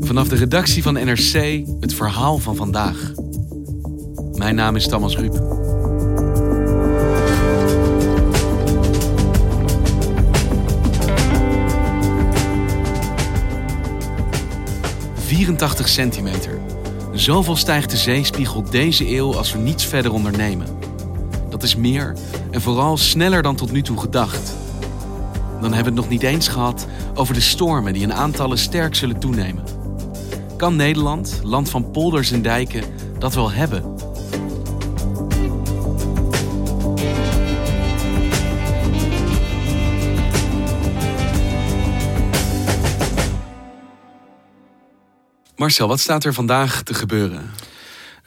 Vanaf de redactie van NRC het verhaal van vandaag. Mijn naam is Thomas Ruip. ...84 centimeter. Zoveel stijgt de zeespiegel deze eeuw als we niets verder ondernemen. Dat is meer en vooral sneller dan tot nu toe gedacht. Dan hebben we het nog niet eens gehad over de stormen die in aantallen sterk zullen toenemen. Kan Nederland, land van polders en dijken, dat wel hebben? Marcel, wat staat er vandaag te gebeuren?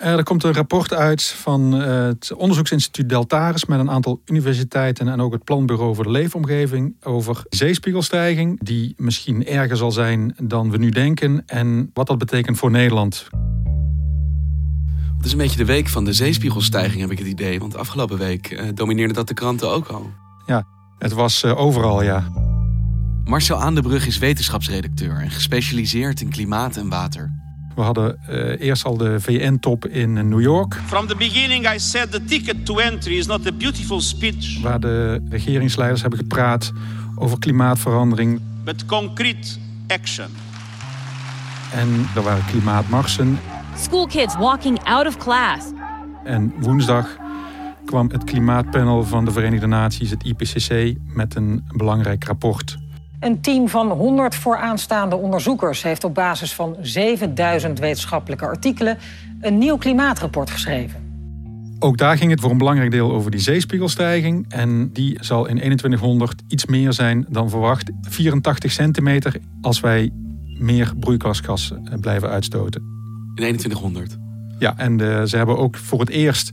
Uh, er komt een rapport uit van uh, het onderzoeksinstituut Deltaris met een aantal universiteiten en ook het Planbureau voor de Leefomgeving over zeespiegelstijging, die misschien erger zal zijn dan we nu denken en wat dat betekent voor Nederland. Het is een beetje de week van de zeespiegelstijging, heb ik het idee. Want afgelopen week uh, domineerde dat de kranten ook al. Ja, het was overal, ja. Marcel Aandebrug is wetenschapsredacteur en gespecialiseerd in klimaat en water. We hadden uh, eerst al de VN-top in New York. From the beginning I said the ticket to entry is not a beautiful speech. Waar de regeringsleiders hebben gepraat over klimaatverandering. But concrete action. En er waren klimaatmarsen. School kids walking out of class. En woensdag kwam het klimaatpanel van de Verenigde Naties, het IPCC, met een belangrijk rapport. Een team van 100 vooraanstaande onderzoekers heeft op basis van 7000 wetenschappelijke artikelen een nieuw klimaatrapport geschreven. Ook daar ging het voor een belangrijk deel over die zeespiegelstijging. En die zal in 2100 iets meer zijn dan verwacht. 84 centimeter als wij meer broeikasgas blijven uitstoten. In 2100? Ja, en de, ze hebben ook voor het eerst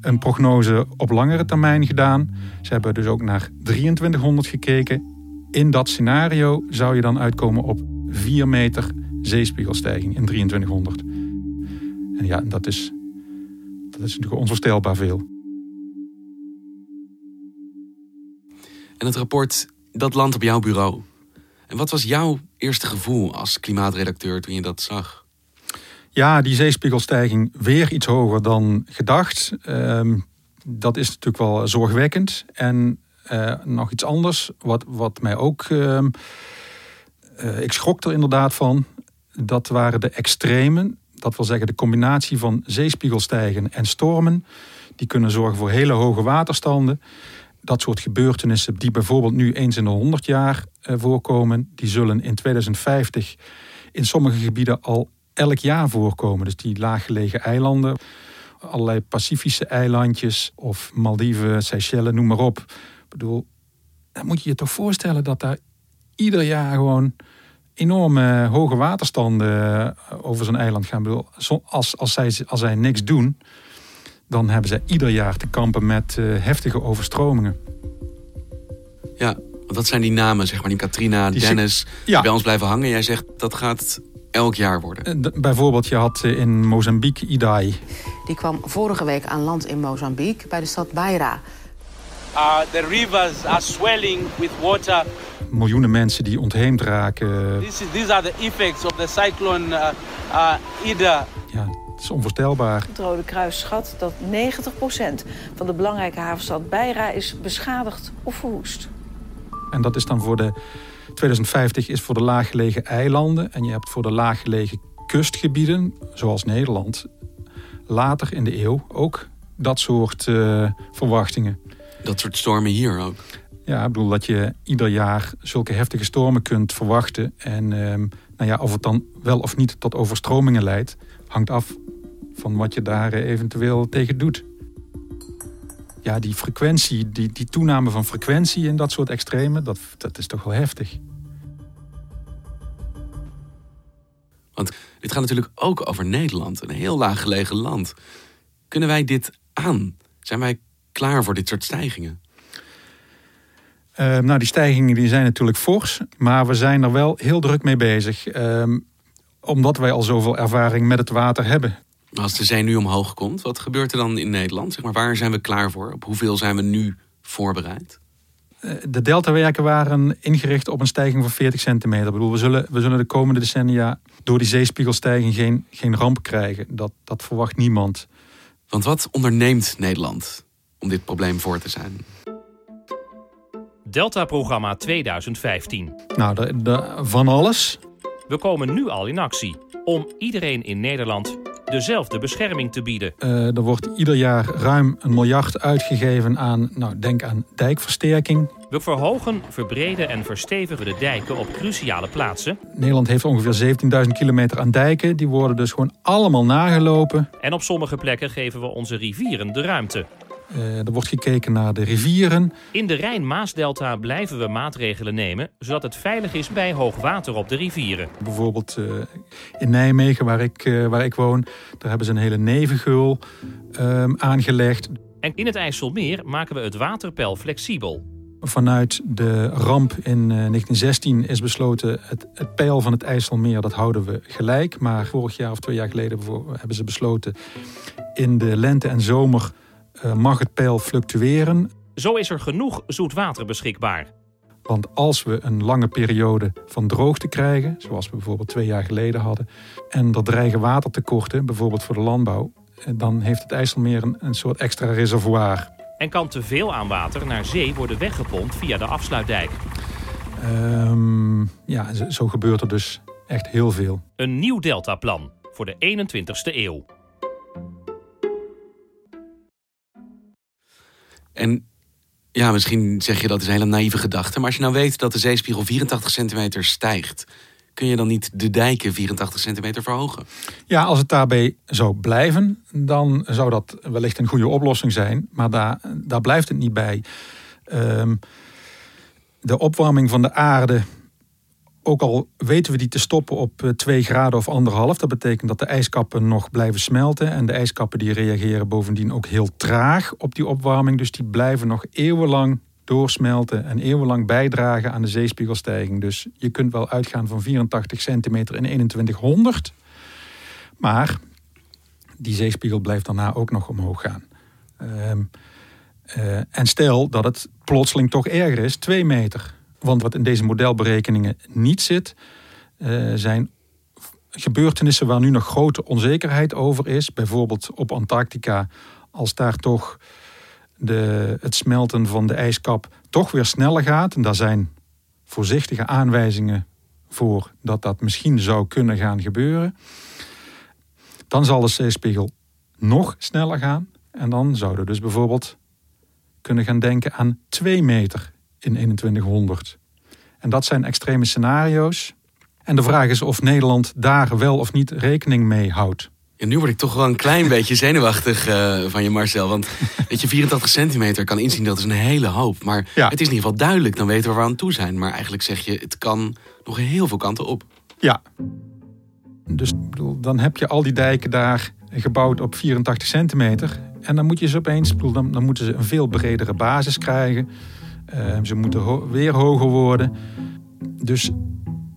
een prognose op langere termijn gedaan. Ze hebben dus ook naar 2300 gekeken in dat scenario zou je dan uitkomen op 4 meter zeespiegelstijging in 2300. En ja, dat is, dat is natuurlijk onvoorstelbaar veel. En het rapport, dat landt op jouw bureau. En wat was jouw eerste gevoel als klimaatredacteur toen je dat zag? Ja, die zeespiegelstijging weer iets hoger dan gedacht. Um, dat is natuurlijk wel zorgwekkend. En nog iets anders, wat, wat mij ook. Uh, uh, ik schrok er inderdaad van. Dat waren de extremen. Dat wil zeggen de combinatie van zeespiegelstijgen en stormen. Die kunnen zorgen voor hele hoge waterstanden. Dat soort gebeurtenissen, die bijvoorbeeld nu eens in de 100 jaar voorkomen, die zullen in 2050 in sommige gebieden al elk jaar voorkomen. Dus die laaggelegen eilanden, allerlei Pacifische eilandjes of Maldiven, Seychelles, noem maar op bedoel, dan moet je je toch voorstellen dat daar ieder jaar gewoon enorme hoge waterstanden eh, over zo'n eiland gaan. bedoel, als, als, zij, als zij niks doen, dan hebben zij ieder jaar te kampen met uh, heftige overstromingen. Ja, wat zijn die namen, zeg maar, die Katrina, die Dennis, ja. die bij ons blijven hangen? Jij zegt dat gaat elk jaar worden. Bijvoorbeeld, je had in Mozambique Idai. Die kwam vorige week aan land in Mozambique bij de stad Beira. Uh, the rivers are swelling with water. Miljoenen mensen die ontheemd raken. This is, these are the effects of the cyclone uh, uh, Ida. Ja, het is onvoorstelbaar. Het Rode Kruis schat dat 90% van de belangrijke havenstad Beira is beschadigd of verwoest. En dat is dan voor de 2050 is voor de laaggelegen eilanden en je hebt voor de laaggelegen kustgebieden, zoals Nederland, later in de eeuw ook dat soort uh, verwachtingen. Dat soort stormen hier ook? Ja, ik bedoel dat je ieder jaar zulke heftige stormen kunt verwachten. En um, nou ja, of het dan wel of niet tot overstromingen leidt, hangt af van wat je daar eventueel tegen doet. Ja, die frequentie, die, die toename van frequentie in dat soort extremen, dat, dat is toch wel heftig. Want dit gaat natuurlijk ook over Nederland, een heel laag gelegen land. Kunnen wij dit aan? Zijn wij klaar voor dit soort stijgingen? Uh, nou, die stijgingen die zijn natuurlijk fors, maar we zijn er wel heel druk mee bezig. Uh, omdat wij al zoveel ervaring met het water hebben. Als de zee nu omhoog komt, wat gebeurt er dan in Nederland? Zeg maar, waar zijn we klaar voor? Op hoeveel zijn we nu voorbereid? Eh, de deltawerken waren ingericht op een stijging van 40 centimeter. Ik bedoel, we, zullen, we zullen de komende decennia door die zeespiegelstijging geen, geen ramp krijgen. Dat, dat verwacht niemand. Want wat onderneemt Nederland om dit probleem voor te zijn? Delta-programma 2015. Nou, de, de, van alles. We komen nu al in actie om iedereen in Nederland dezelfde bescherming te bieden. Uh, er wordt ieder jaar ruim een miljard uitgegeven aan, nou, denk aan dijkversterking. We verhogen, verbreden en verstevigen de dijken op cruciale plaatsen. Nederland heeft ongeveer 17.000 kilometer aan dijken. Die worden dus gewoon allemaal nagelopen. En op sommige plekken geven we onze rivieren de ruimte. Uh, er wordt gekeken naar de rivieren. In de Rijn-Maasdelta blijven we maatregelen nemen... zodat het veilig is bij hoogwater op de rivieren. Bijvoorbeeld uh, in Nijmegen, waar ik, uh, waar ik woon... daar hebben ze een hele nevengeul aangelegd. En in het IJsselmeer maken we het waterpeil flexibel. Vanuit de ramp in 1916 is besloten... Het, het peil van het IJsselmeer, dat houden we gelijk. Maar vorig jaar of twee jaar geleden hebben ze besloten... in de lente en zomer mag het peil fluctueren. Zo is er genoeg zoet water beschikbaar. Want als we een lange periode van droogte krijgen, zoals we bijvoorbeeld twee jaar geleden hadden, en er dreigen watertekorten, bijvoorbeeld voor de landbouw, eh, dan heeft het IJsselmeer een, een soort extra reservoir. En kan te veel aan water naar zee worden weggepompt via de afsluitdijk? Um, ja, zo gebeurt er dus echt heel veel. Een nieuw deltaplan voor de 21ste eeuw. En ja, misschien zeg je dat is een hele naïeve gedachte. Maar als je nou weet dat de zeespiegel 84 centimeter stijgt... kun je dan niet de dijken 84 centimeter verhogen? Ja, als het daarbij zou blijven, dan zou dat wellicht een goede oplossing zijn. Maar daar, daar blijft het niet bij. Um, de opwarming van de aarde ook al weten we die te stoppen op 2 eh, graden of anderhalf, dat betekent dat de ijskappen nog blijven smelten. En de ijskappen die reageren bovendien ook heel traag op die opwarming. Dus die blijven nog eeuwenlang doorsmelten en eeuwenlang bijdragen aan de zeespiegelstijging. Dus je kunt wel uitgaan van 84 centimeter in 2100. Maar die zeespiegel blijft daarna ook nog omhoog gaan. Uh, uh, en stel dat het plotseling toch erger is, 2 meter. Want wat in deze modelberekeningen niet zit, uh, zijn gebeurtenissen waar nu nog grote onzekerheid over is. Bijvoorbeeld op Antarctica, als daar toch de, het smelten van de ijskap toch weer sneller gaat. En daar zijn voorzichtige aanwijzingen voor dat dat misschien zou kunnen gaan gebeuren. Dan zal de zeespiegel nog sneller gaan. En dan zouden we dus bijvoorbeeld kunnen gaan denken aan 2 meter in 2100. En dat zijn extreme scenario's. En de vraag is of Nederland daar wel of niet rekening mee houdt. Ja, nu word ik toch wel een klein beetje zenuwachtig uh, van je Marcel. Want dat je 84 centimeter kan inzien, dat is een hele hoop. Maar ja. het is in ieder geval duidelijk, dan weten we waar we aan toe zijn. Maar eigenlijk zeg je, het kan nog heel veel kanten op. Ja. Dus dan heb je al die dijken daar gebouwd op 84 centimeter. En dan moet je ze opeens, dan, dan moeten ze een veel bredere basis krijgen. Uh, ze moeten weer hoger worden. Dus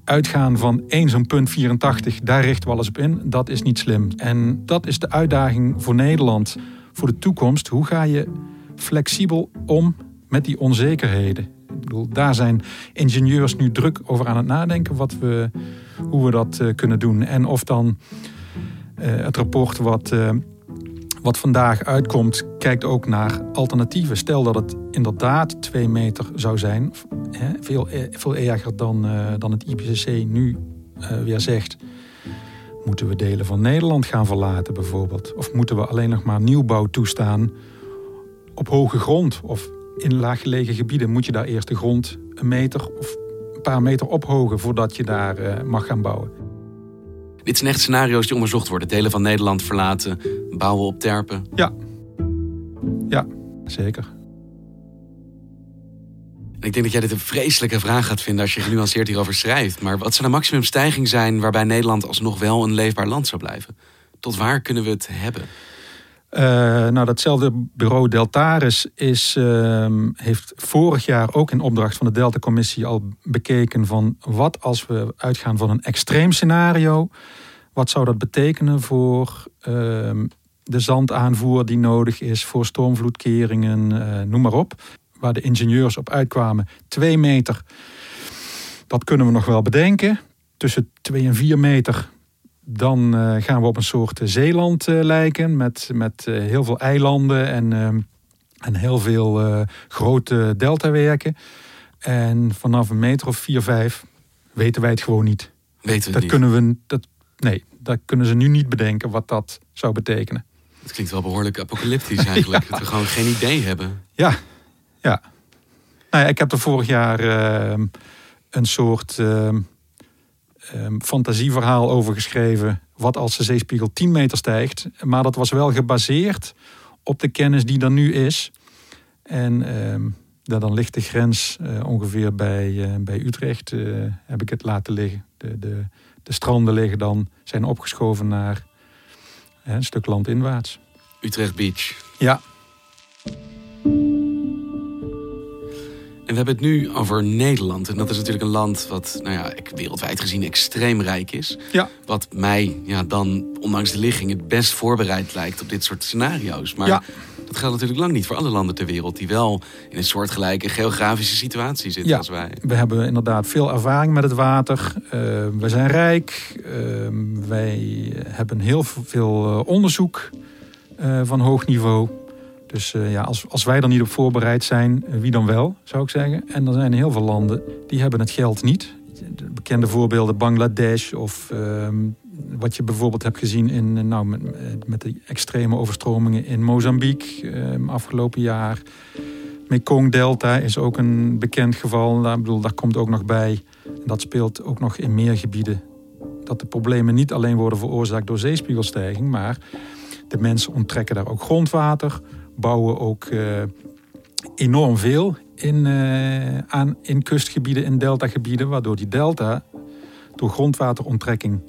uitgaan van één zo'n punt 84, daar richten we alles op in. Dat is niet slim. En dat is de uitdaging voor Nederland voor de toekomst. Hoe ga je flexibel om met die onzekerheden? Ik bedoel, daar zijn ingenieurs nu druk over aan het nadenken wat we, hoe we dat uh, kunnen doen. En of dan uh, het rapport wat uh, wat vandaag uitkomt, kijkt ook naar alternatieven. Stel dat het inderdaad twee meter zou zijn, veel, eh, veel erger dan, uh, dan het IPCC nu uh, weer zegt. Moeten we delen van Nederland gaan verlaten bijvoorbeeld? Of moeten we alleen nog maar nieuwbouw toestaan op hoge grond? Of in laaggelegen gebieden moet je daar eerst de grond een meter of een paar meter ophogen voordat je daar mag gaan bouwen? Dit zijn echt scenario's die onderzocht worden. Delen van Nederland verlaten, bouwen op terpen. Ja, ja zeker. Ik denk dat jij dit een vreselijke vraag gaat vinden als je genuanceerd hierover schrijft. Maar wat zou de maximumstijging zijn waarbij Nederland alsnog wel een leefbaar land zou blijven? Tot waar kunnen we het hebben? Uh, nou, datzelfde bureau Deltaris is, uh, heeft vorig jaar ook in opdracht van de Delta-commissie al bekeken van wat als we uitgaan van een extreem scenario. Wat zou dat betekenen voor uh, de zandaanvoer die nodig is, voor stormvloedkeringen, eh, noem maar op waar de ingenieurs op uitkwamen, twee meter. Dat kunnen we nog wel bedenken. Tussen twee en vier meter, dan uh, gaan we op een soort zeeland uh, lijken. Met, met uh, heel veel eilanden en, en heel veel grote deltawerken. En vanaf een meter of vier, vijf weten wij het gewoon niet. Weten we dat niet. Kunnen we, dat, nee, dat kunnen ze nu niet bedenken wat dat zou betekenen. Het klinkt wel behoorlijk apocalyptisch eigenlijk. ja. Dat we gewoon geen idee hebben. Ja, ja. Nou ja, ik heb er vorig jaar uh, een soort uh, um, fantasieverhaal over geschreven. Wat als de zeespiegel 10 meter stijgt. Maar dat was wel gebaseerd op de kennis die er nu is. En uh, dan ligt de grens uh, ongeveer bij, bij Utrecht. heb ik het laten liggen. De, de, de stranden liggen dan, zijn opgeschoven naar een stuk landinwaarts. Utrecht Beach. Ja, we hebben het nu over Nederland. En dat is natuurlijk een land wat nou ja, wereldwijd gezien extreem rijk is. Ja. Wat mij ja, dan, ondanks de ligging, het best voorbereid lijkt op dit soort scenario's. Maar ja. dat geldt natuurlijk lang niet voor alle landen ter wereld... die wel in een soortgelijke geografische situatie zitten ja. als wij. We hebben inderdaad veel ervaring met het water. Uh, we zijn rijk. Uh, wij hebben heel veel onderzoek uh, van hoog niveau... Dus uh, ja, als, als wij er niet op voorbereid zijn, wie dan wel, zou ik zeggen. En er zijn heel veel landen die hebben het geld niet. De bekende voorbeelden Bangladesh of uh, wat je bijvoorbeeld hebt gezien in, nou, met, met de extreme overstromingen in Mozambique uh, afgelopen jaar. Mekong Delta is ook een bekend geval. Daar, bedoel, daar komt ook nog bij. Dat speelt ook nog in meer gebieden. Dat de problemen niet alleen worden veroorzaakt door zeespiegelstijging, maar de mensen onttrekken daar ook grondwater bouwen ook uh, enorm veel in, uh, aan, in kustgebieden, in deltagebieden. Waardoor die delta, door grondwateronttrekking,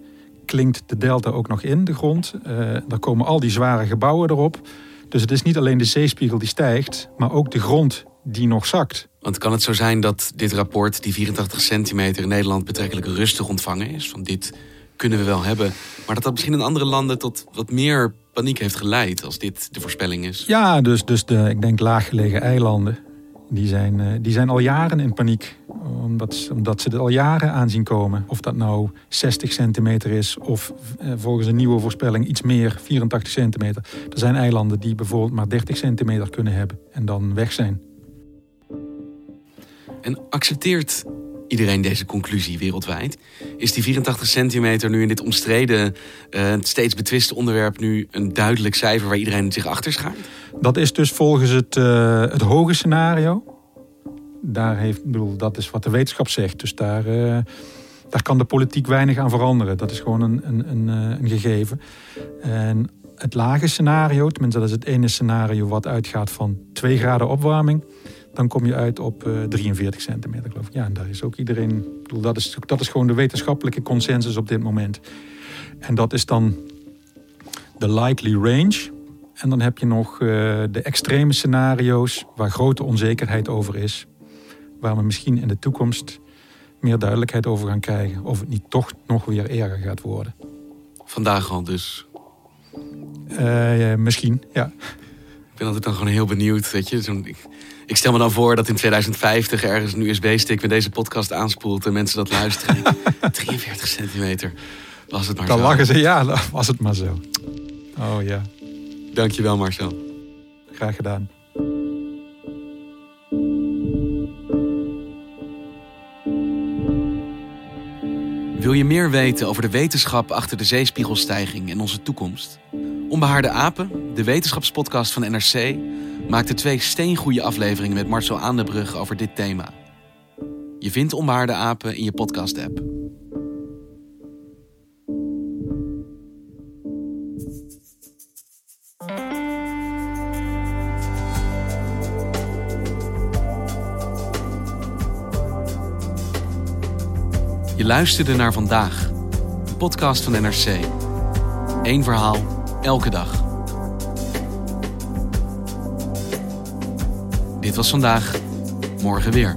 klinkt de delta ook nog in de grond. Uh, daar komen al die zware gebouwen erop. Dus het is niet alleen de zeespiegel die stijgt, maar ook de grond die nog zakt. Want kan het zo zijn dat dit rapport, die 84 centimeter in Nederland, betrekkelijk rustig ontvangen is? Van dit kunnen we wel hebben. Maar dat dat misschien in andere landen tot wat meer paniek heeft geleid als dit de voorspelling is. Ja, dus, dus de, ik denk laaggelegen eilanden. Die zijn, die zijn al jaren in paniek. Omdat, omdat ze er al jaren aan zien komen. Of dat nou 60 centimeter is of volgens een nieuwe voorspelling iets meer, 84 centimeter. Er zijn eilanden die bijvoorbeeld maar 30 centimeter kunnen hebben en dan weg zijn. En accepteert iedereen deze conclusie wereldwijd? Is die 84 centimeter nu in dit omstreden, uh, steeds betwiste onderwerp nu een duidelijk cijfer waar iedereen zich achter schaart? Dat is dus volgens het, uh, het hoge scenario. Daar heeft, bedoel, dat is wat de wetenschap zegt. Dus daar, uh, daar kan de politiek weinig aan veranderen. Dat is gewoon een, een, een, een gegeven. En het lage scenario, tenminste dat is het ene scenario wat uitgaat van 2 graden opwarming dan kom je uit op uh, 43 centimeter, geloof ik. Ja, en daar is ook iedereen. Bedoel, dat, is, dat is gewoon de wetenschappelijke consensus op dit moment. En dat is dan de likely range. En dan heb je nog uh, de extreme scenario's waar grote onzekerheid over is. Waar we misschien in de toekomst meer duidelijkheid over gaan krijgen. Of het niet toch nog weer erger gaat worden. Vandaag al dus? Uh, misschien, ja. Ik ben altijd dan gewoon heel benieuwd, weet je. Zo'n, ik, ik stel me dan voor dat in 2050 ergens een USB-stick met deze podcast aanspoelt en mensen dat luisteren. 43 centimeter. Was het maar dan zo. lachen ze, ja, was het maar zo. Oh ja. Dankjewel Marcel. Graag gedaan. Wil je meer weten over de wetenschap achter de zeespiegelstijging en onze toekomst? Onbehaarde apen, de wetenschapspodcast van NRC, maakte twee steengoede afleveringen met Marcel Aandebrug over dit thema. Je vindt Onbehaarde apen in je podcast-app. Je luisterde naar vandaag, een podcast van NRC. Eén verhaal, elke dag. Dit was vandaag, morgen weer.